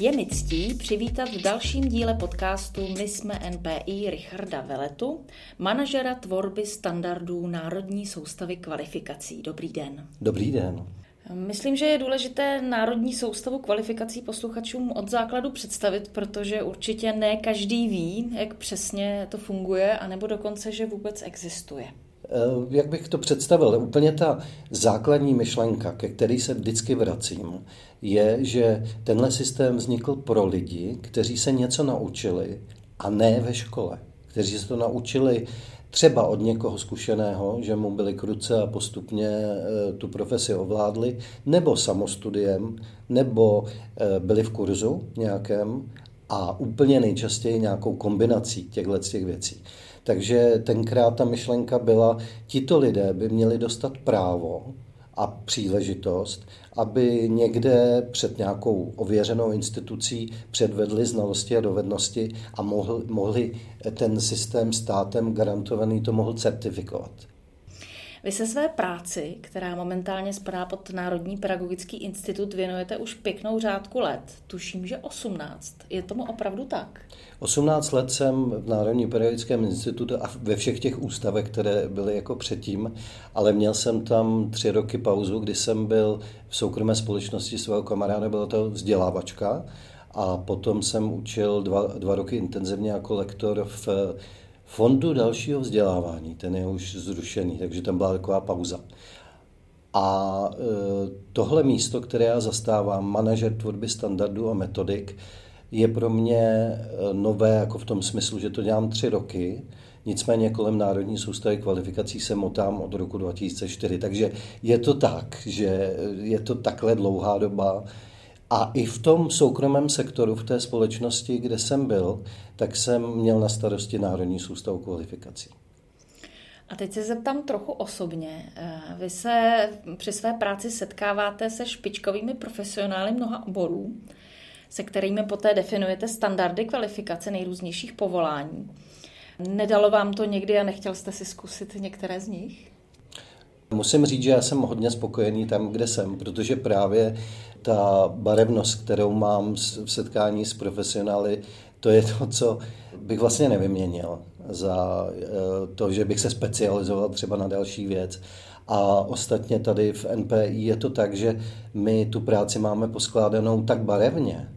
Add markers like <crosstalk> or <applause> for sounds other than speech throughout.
Je mi ctí přivítat v dalším díle podcastu My jsme NPI Richarda Veletu, manažera tvorby standardů Národní soustavy kvalifikací. Dobrý den. Dobrý den. Myslím, že je důležité národní soustavu kvalifikací posluchačům od základu představit, protože určitě ne každý ví, jak přesně to funguje, anebo dokonce, že vůbec existuje. Eh, jak bych to představil? Úplně ta základní myšlenka, ke které se vždycky vracím, je, že tenhle systém vznikl pro lidi, kteří se něco naučili a ne ve škole. Kteří se to naučili třeba od někoho zkušeného, že mu byli kruce a postupně eh, tu profesi ovládli, nebo samostudiem, nebo eh, byli v kurzu nějakém a úplně nejčastěji nějakou kombinací těchto těch věcí. Takže tenkrát ta myšlenka byla, tito lidé by měli dostat právo a příležitost, aby někde před nějakou ověřenou institucí předvedli znalosti a dovednosti a mohli, mohli ten systém státem garantovaný to mohl certifikovat. Vy se své práci, která momentálně spadá pod Národní pedagogický institut, věnujete už pěknou řádku let. Tuším, že 18. Je tomu opravdu tak? 18 let jsem v Národním pedagogickém institutu a ve všech těch ústavech, které byly jako předtím, ale měl jsem tam tři roky pauzu, kdy jsem byl v soukromé společnosti svého kamaráda, byla to vzdělávačka a potom jsem učil dva, dva roky intenzivně jako lektor v fondu dalšího vzdělávání, ten je už zrušený, takže tam byla taková pauza. A e, tohle místo, které já zastávám, manažer tvorby standardů a metodik, je pro mě e, nové jako v tom smyslu, že to dělám tři roky, nicméně kolem Národní soustavy kvalifikací se motám od roku 2004, takže je to tak, že je to takhle dlouhá doba, a i v tom soukromém sektoru, v té společnosti, kde jsem byl, tak jsem měl na starosti Národní soustavu kvalifikací. A teď se zeptám trochu osobně. Eh, vy se při své práci setkáváte se špičkovými profesionály mnoha oborů, se kterými poté definujete standardy kvalifikace nejrůznějších povolání. Nedalo vám to někdy a nechtěl jste si zkusit některé z nich? Musím říct, že já jsem hodně spokojený tam, kde jsem, protože právě ta barevnost, kterou mám v setkání s profesionály, to je to, co bych vlastně nevyměnil za eh, to, že bych se specializoval třeba na další věc. A ostatně tady v NPI je to tak, že my tu práci máme poskládanou tak barevně,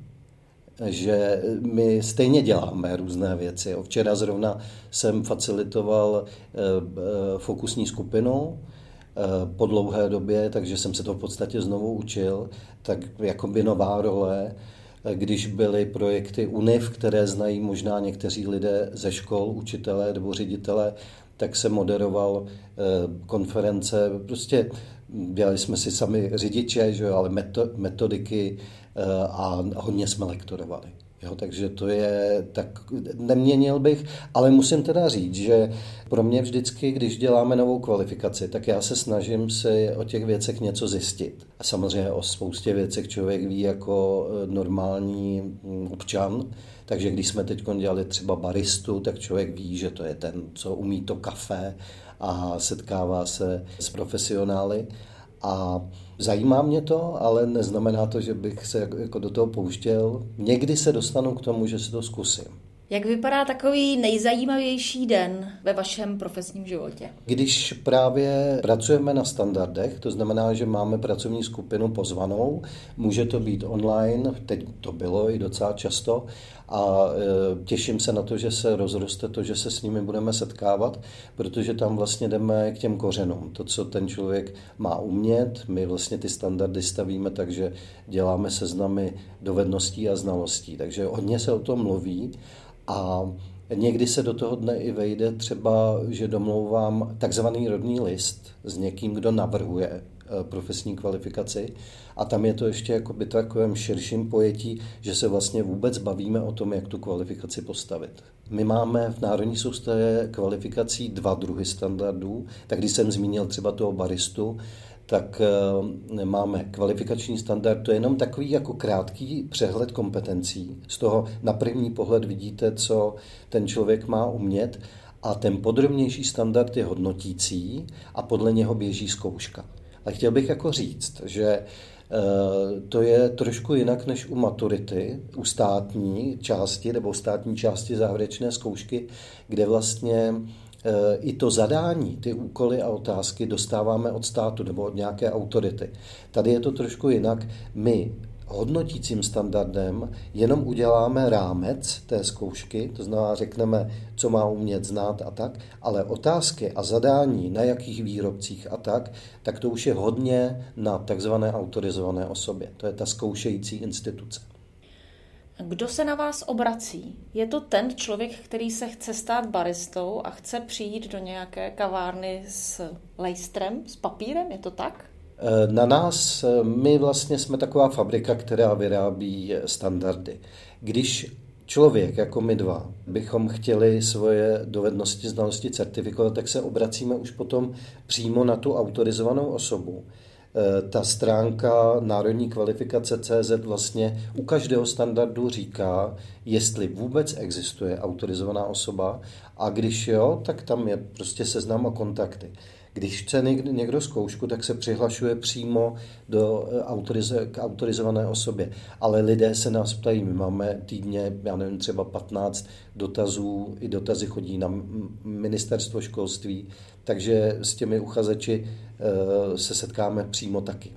že my stejně děláme různé věci. Včera zrovna jsem facilitoval eh, eh, fokusní skupinu, po dlouhé době, takže jsem se to v podstatě znovu učil, tak jako by nová role, eh, když byly projekty UNIV, které znají možná někteří lidé ze škol, učitelé nebo ředitelé, tak se moderoval eh, konference, prostě dělali jsme si sami řidiče, že jo, ale metodiky a hodně jsme lektorovali. Jo, takže to je, tak neměnil bych, ale musím teda říct, že pro mě vždycky, když děláme novou kvalifikaci, tak já se snažím si o těch věcech něco zjistit. A samozřejmě o spoustě věcech člověk ví jako e, normální mm, občan, takže když jsme teď dělali třeba baristu, tak člověk ví, že to je ten, co umí to kafe a setkává se s profesionály. A zajímá mě to, ale neznamená to, že bych se jako do toho pouštěl. Někdy se dostanu k tomu, že si to zkusím. Jak vypadá takový nejzajímavější den ve vašem profesním životě? Když právě pracujeme na standardech, to znamená, že máme pracovní skupinu pozvanou, může to být online, teď to bylo i docela často, a e, těším se na to, že se rozroste to, že se s nimi budeme setkávat, protože tam vlastně jdeme k těm kořenům. To, co ten člověk má umět, my vlastně ty standardy stavíme, takže děláme seznamy dovedností a znalostí. Takže hodně se o tom mluví a Někdy se do toho dne i vejde třeba, že domlouvám takzvaný rodný list s někým, kdo navrhuje eh, profesní kvalifikaci a tam je to ještě jako by takovém širším pojetí, že se vlastně vůbec bavíme o tom, jak tu kvalifikaci postavit. My máme v Národní soustavě kvalifikací dva druhy standardů, tak když jsem zmínil třeba toho baristu, tak eh, máme kvalifikační standard, to je jenom takový jako krátký přehled kompetencí. Z toho na první pohled vidíte, co ten člověk má umět a ten podrobnější standard je hodnotící a podle něho běží zkouška. A chtěl bych jako říct, že To je trošku jinak než u maturity, u státní části nebo státní části závěrečné zkoušky, kde vlastně Eh, i to zadání, ty úkoly a otázky dostáváme od státu nebo od nějaké autority. Tady je to trošku jinak. My hodnotícím standardem jenom uděláme rámec té zkoušky, to znamená řekneme, co má umět znát a tak, ale otázky a zadání, na jakých výrobcích a tak, tak to už je hodně na takzvané autorizované osobě. To je ta zkoušející instituce. Kdo se na vás obrací? Je to ten člověk, který se chce stát baristou a chce přijít do nějaké kavárny s lejstrem, s papírem? Je to tak? Eh, na nás, eh, my vlastně jsme taková fabrika, která vyrábí standardy. Když člověk, jako my dva, bychom chtěli svoje dovednosti, znalosti certifikovat, tak se obracíme už potom přímo na tu autorizovanou osobu Eh, ta stránka národní kvalifikace CZ vlastně u každého standardu říká, jestli vůbec existuje autorizovaná osoba a když jo, tak tam je prostě seznam a kontakty. Když chce někdo zkoušku, tak se přihlašuje přímo do eh, autorize, k autorizované osobě. Ale lidé se nás ptají, my máme týdně, já nevím, třeba 15 dotazů, i dotazy chodí na ministerstvo školství, takže s těmi uchazeči eh, se setkáme přímo taky.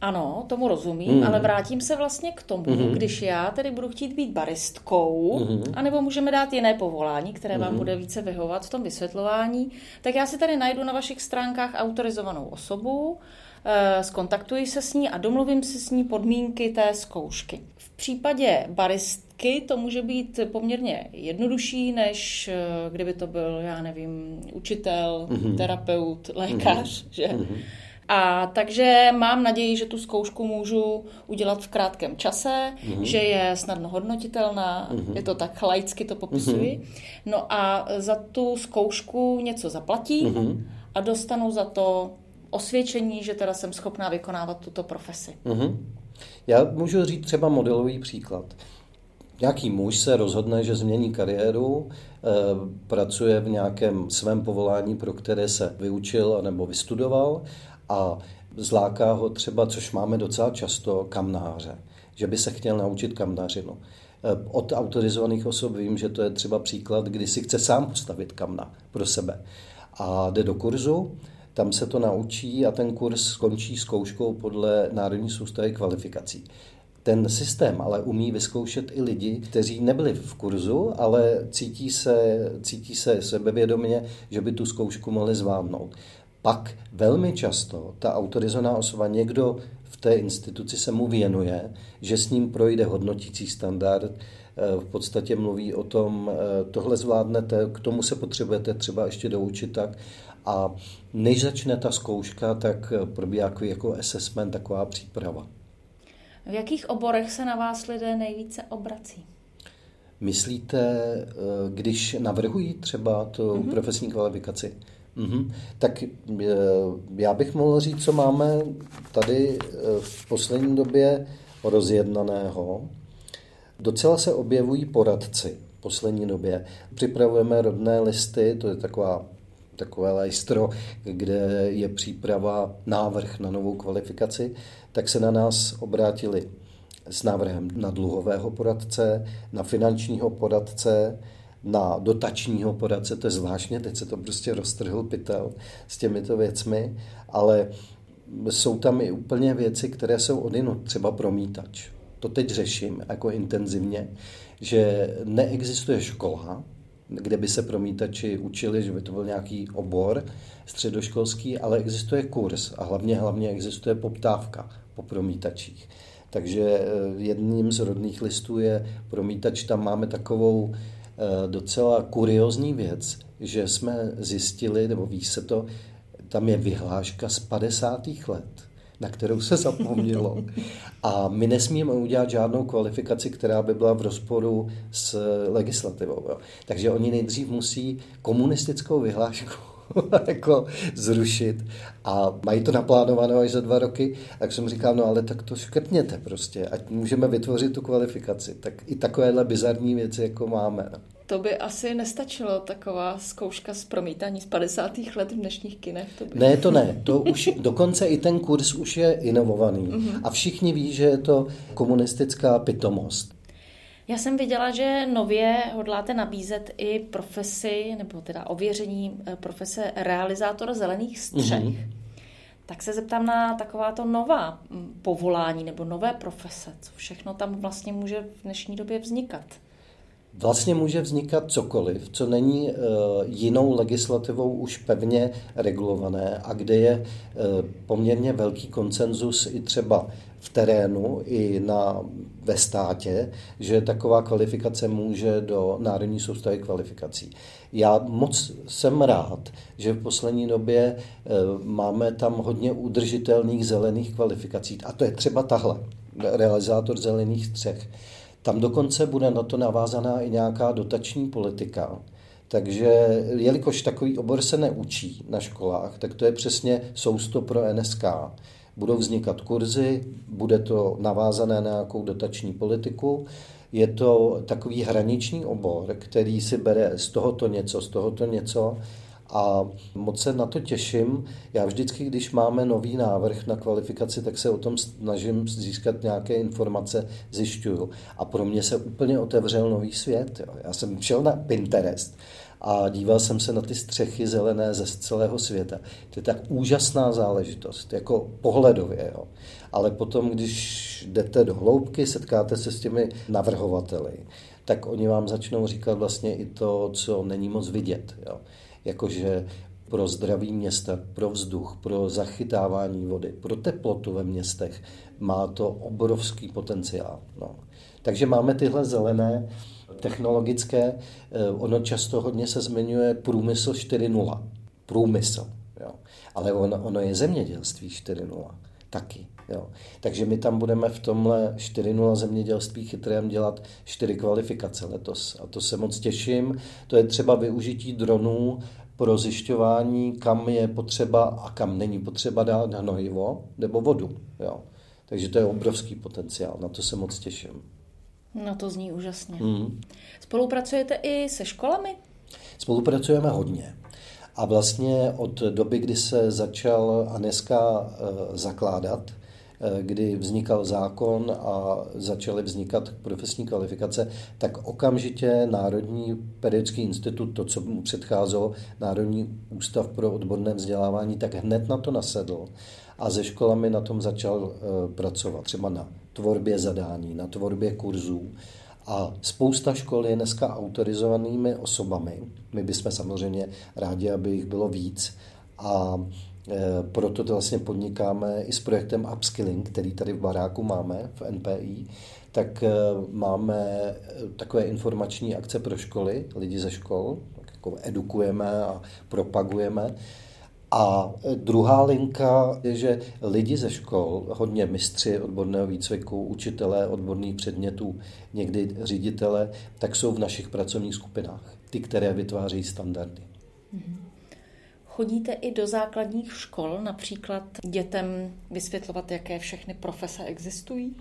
Ano, tomu rozumím, mm. ale vrátím se vlastně k tomu, mm. když já tedy budu chtít být baristkou, mm. anebo můžeme dát jiné povolání, které vám mm. bude více vyhovat v tom vysvětlování, tak já si tady najdu na vašich stránkách autorizovanou osobu, eh, skontaktuji se s ní a domluvím si s ní podmínky té zkoušky. V případě baristky to může být poměrně jednodušší, než eh, kdyby to byl, já nevím, učitel, mm. terapeut, lékař, mm. že? Mm. A takže mám naději, že tu zkoušku můžu udělat v krátkém čase, mm-hmm. že je snadno hodnotitelná, mm-hmm. je to tak laicky to popisuji. Mm-hmm. No a za tu zkoušku něco zaplatím mm-hmm. a dostanu za to osvědčení, že teda jsem schopná vykonávat tuto profesi. Mm-hmm. Já můžu říct třeba modelový příklad. Nějaký muž se rozhodne, že změní kariéru, eh, pracuje v nějakém svém povolání, pro které se vyučil nebo vystudoval a zláká ho třeba, což máme docela často, kamnáře, že by se chtěl naučit kamnařinu. Eh, od autorizovaných osob vím, že to je třeba příklad, kdy si chce sám postavit kamna pro sebe. A jde do kurzu, tam se to naučí a ten kurz skončí zkouškou podle Národní soustavy kvalifikací. Ten systém ale umí vyzkoušet i lidi, kteří nebyli v kurzu, ale cítí se, cítí se sebevědomě, že by tu zkoušku mohli zvládnout pak velmi často ta autorizovaná osoba, někdo v té instituci se mu věnuje, že s ním projde hodnotící standard, eh, v podstatě mluví o tom, eh, tohle zvládnete, k tomu se potřebujete třeba ještě doučit tak. A než začne ta zkouška, tak probíhá jako assessment, taková příprava. V jakých oborech se na vás lidé nejvíce obrací? Myslíte, eh, když navrhují třeba tu mm-hmm. profesní kvalifikaci? Mm-hmm. Tak eh, já bych mohl říct, co máme tady eh, v poslední době rozjednaného. Docela se objevují poradci v poslední době. Připravujeme rodné listy, to je taková takové lejstro, kde je příprava, návrh na novou kvalifikaci, tak se na nás obrátili s návrhem na dluhového poradce, na finančního poradce, na dotačního poradce, to je zvláštně, teď se to prostě roztrhl pytel s těmito věcmi, ale jsou tam i úplně věci, které jsou odinu, třeba promítač. To teď řeším jako intenzivně, že neexistuje škola, kde by se promítači učili, že by to byl nějaký obor středoškolský, ale existuje kurz a hlavně, hlavně existuje poptávka po promítačích. Takže eh, jedním z rodných listů je promítač, tam máme takovou docela kuriozní věc, že jsme zjistili, nebo ví se to, tam je vyhláška z 50. let, na kterou se <laughs> zapomnělo. A my nesmíme udělat žádnou kvalifikaci, která by byla v rozporu s legislativou. Jo. Takže oni nejdřív musí komunistickou vyhlášku <laughs> jako zrušit a mají to naplánované až za dva roky, tak jsem říkal, no ale tak to škrtněte prostě, ať můžeme vytvořit tu kvalifikaci. Tak i takovéhle bizarní věci jako máme. No. To by asi nestačilo, taková zkouška z promítání z 50. let v dnešních kinech. To by... Ne, to ne. To už, <laughs> dokonce i ten kurz už je inovovaný. Mm-hmm. A všichni ví, že je to komunistická pitomost. Já jsem viděla, že nově hodláte nabízet i profesi, nebo teda ověření eh, profese realizátor zelených střech. Mm-hmm. Tak se zeptám na takováto nová mm, povolání nebo nové profese. Co všechno tam vlastně může v dnešní době vznikat? Vlastně může vznikat cokoliv, co není uh, jinou legislativou už pevně regulované a kde je uh, poměrně velký konsenzus i třeba v terénu, i na, ve státě, že taková kvalifikace může do Národní soustavy kvalifikací. Já moc jsem rád, že v poslední době uh, máme tam hodně udržitelných zelených kvalifikací. A to je třeba tahle, realizátor zelených střech tam dokonce bude na to navázaná i nějaká dotační politika. Takže jelikož takový obor se neučí na školách, tak to je přesně sousto pro NSK. Budou vznikat kurzy, bude to navázané na nějakou dotační politiku. Je to takový hraniční obor, který si bere z tohoto něco, z tohoto něco a moc se na to těším. Já vždycky, když máme nový návrh na kvalifikaci, tak se o tom snažím získat nějaké informace, zjišťuju. A pro mě se úplně otevřel nový svět. Jo. Já jsem šel na Pinterest a díval jsem se na ty střechy zelené ze celého světa. To je tak úžasná záležitost, jako pohledově. Jo. Ale potom, když jdete do hloubky, setkáte se s těmi navrhovateli, tak oni vám začnou říkat vlastně i to, co není moc vidět. Jo jakože pro zdraví města, pro vzduch, pro zachytávání vody, pro teplotu ve městech má to obrovský potenciál. No. Takže máme tyhle zelené technologické, eh, ono často hodně se zmiňuje průmysl 4.0. Průmysl, jo. ale ono, ono je zemědělství 4.0 taky. Jo. Takže my tam budeme v tomhle 4.0 zemědělství chytrém dělat čtyři kvalifikace letos. A to se moc těším. To je třeba využití dronů pro zjišťování, kam je potřeba a kam není potřeba dát hnojivo nebo vodu. Jo. Takže to je obrovský potenciál, na to se moc těším. No to zní úžasně. Mm. Spolupracujete i se školami? Spolupracujeme hodně. A vlastně od doby, kdy se začal Aneska eh, zakládat, kdy vznikal zákon a začaly vznikat profesní kvalifikace, tak okamžitě Národní periodický institut, to, co mu předcházelo, Národní ústav pro odborné vzdělávání, tak hned na to nasedl a se školami na tom začal eh, pracovat, třeba na tvorbě zadání, na tvorbě kurzů. A spousta škol je dneska autorizovanými osobami. My bychom samozřejmě rádi, aby jich bylo víc. A Eh, proto to vlastně podnikáme i s projektem Upskilling, který tady v baráku máme v NPI, tak eh, máme eh, takové informační akce pro školy, lidi ze škol, tak jako edukujeme a propagujeme. A druhá linka je, že lidi ze škol, hodně mistři odborného výcviku, učitelé odborných předmětů, někdy ředitele, tak jsou v našich pracovních skupinách, ty, které vytváří standardy. Mm-hmm. Chodíte i do základních škol, například dětem vysvětlovat, jaké všechny profese existují?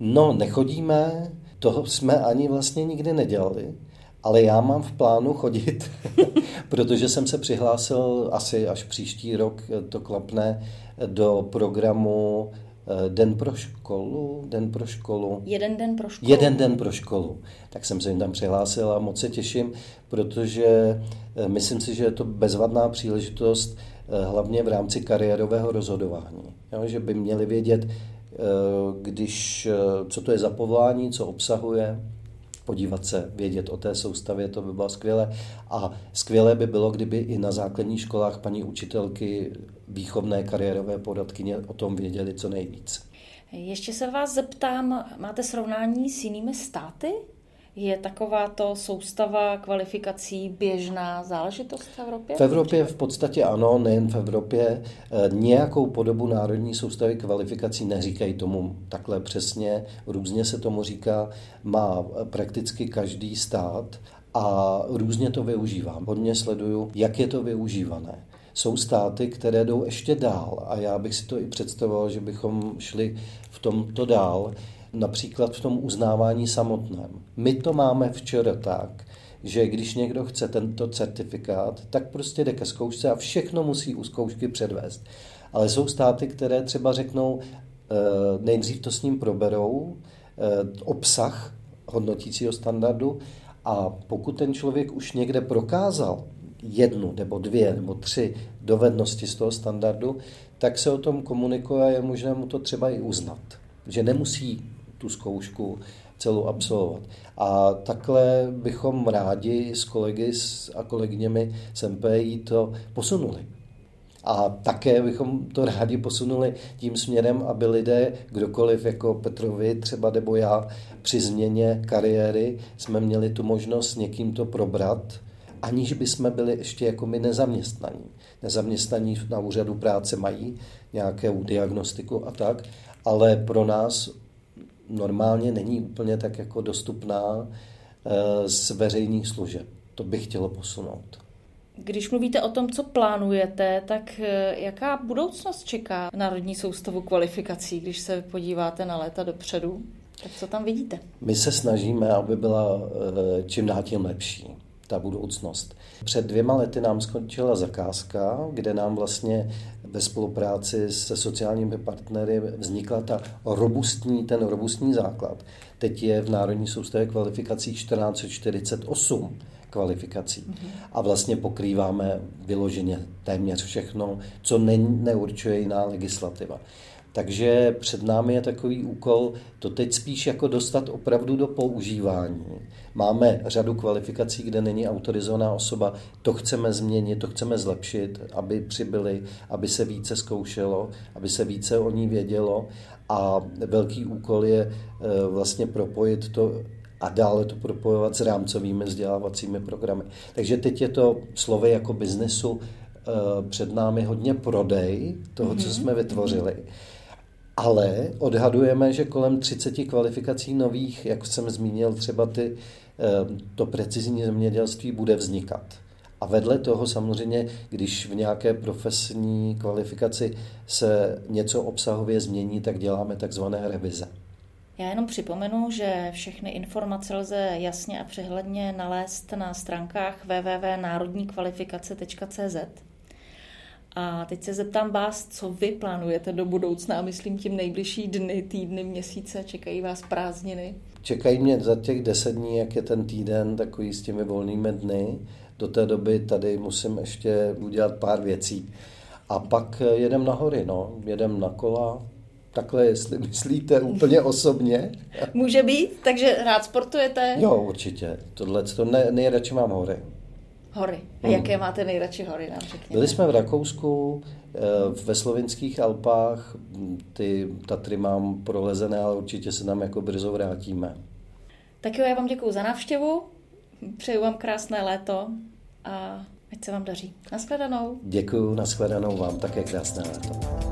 No, nechodíme, toho jsme ani vlastně nikdy nedělali, ale já mám v plánu chodit, <laughs> protože jsem se přihlásil asi až příští rok, to klapne, do programu den pro školu, den pro školu. Jeden den pro školu. Jeden den pro školu. Tak jsem se jim tam přihlásil a moc se těším, protože eh, myslím si, že je to bezvadná příležitost, eh, hlavně v rámci kariérového rozhodování. Jo, že by měli vědět, když, co to je za povolání, co obsahuje, podívat se, vědět o té soustavě, to by bylo skvělé. A skvělé by bylo, kdyby i na základních školách paní učitelky výchovné kariérové poradkyně o tom věděli co nejvíc. Ještě se vás zeptám, máte srovnání s jinými státy? Je takováto soustava kvalifikací běžná záležitost v Evropě? V Evropě v podstatě ano, nejen v Evropě. E, nějakou podobu národní soustavy kvalifikací neříkají tomu takhle přesně, různě se tomu říká, má prakticky každý stát a různě to využívám. Hodně sleduju, jak je to využívané. Jsou státy, které jdou ještě dál a já bych si to i představoval, že bychom šli v tomto dál například v tom uznávání samotném. My to máme včera tak, že když někdo chce tento certifikát, tak prostě jde ke zkoušce a všechno musí u zkoušky předvést. Ale jsou státy, které třeba řeknou, eh, nejdřív to s ním proberou, eh, obsah hodnotícího standardu a pokud ten člověk už někde prokázal jednu nebo dvě nebo tři dovednosti z toho standardu, tak se o tom komunikuje a je možné mu to třeba i uznat. Že nemusí tu zkoušku celou absolvovat. A takhle bychom rádi s kolegy a kolegyněmi z MPI to posunuli. A také bychom to rádi posunuli tím směrem, aby lidé, kdokoliv jako Petrovi třeba nebo já, při změně kariéry jsme měli tu možnost s někým to probrat, aniž by jsme byli ještě jako my nezaměstnaní. Nezaměstnaní na úřadu práce mají nějakou diagnostiku a tak, ale pro nás normálně není úplně tak jako dostupná eh, z veřejných služeb. To bych chtělo posunout. Když mluvíte o tom, co plánujete, tak eh, jaká budoucnost čeká Národní soustavu kvalifikací, když se podíváte na léta dopředu? Tak co tam vidíte? My se snažíme, aby byla eh, čím dál tím lepší ta budoucnost. Před dvěma lety nám skončila zakázka, kde nám vlastně ve spolupráci se sociálními partnery vznikla ta robustní, ten robustní základ. Teď je v Národní soustavě kvalifikací 1448 kvalifikací. Mm-hmm. A vlastně pokrýváme vyloženě téměř všechno, co ne, neurčuje jiná legislativa. Takže před námi je takový úkol to teď spíš jako dostat opravdu do používání. Máme řadu kvalifikací, kde není autorizovaná osoba, to chceme změnit, to chceme zlepšit, aby přibyli, aby se více zkoušelo, aby se více o ní vědělo a velký úkol je eh, vlastně propojit to a dále to propojovat s rámcovými vzdělávacími programy. Takže teď je to slovy jako biznesu eh, před námi hodně prodej toho, co mhm. jsme vytvořili. Ale odhadujeme, že kolem 30 kvalifikací nových, jak jsem zmínil, třeba ty, eh, to precizní zemědělství bude vznikat. A vedle toho samozřejmě, když v nějaké profesní kvalifikaci se něco obsahově změní, tak děláme takzvané revize. Já jenom připomenu, že všechny informace lze jasně a přehledně nalézt na stránkách www.národníkvalifikace.cz. A teď se zeptám vás, co vy plánujete do budoucna, myslím tím nejbližší dny, týdny, měsíce, čekají vás prázdniny? Čekají mě za těch deset dní, jak je ten týden, takový s těmi volnými dny. Do té doby tady musím ještě udělat pár věcí. A pak jedem na hory, no. Jedem na kola, takhle, jestli <laughs> myslíte úplně osobně. Může být, takže rád sportujete? Jo, určitě. Tohle to ne, nejradši mám hory. Hory. A hmm. jaké máte nejradši hory, nám řekněte? Byli jsme v Rakousku, eh, ve slovinských Alpách, ty Tatry mám prolezené, ale určitě se tam jako brzo vrátíme. Tak jo, já vám děkuji za návštěvu, přeju vám krásné léto a ať se vám daří. Naschledanou. Děkuji, naschledanou vám také krásné léto.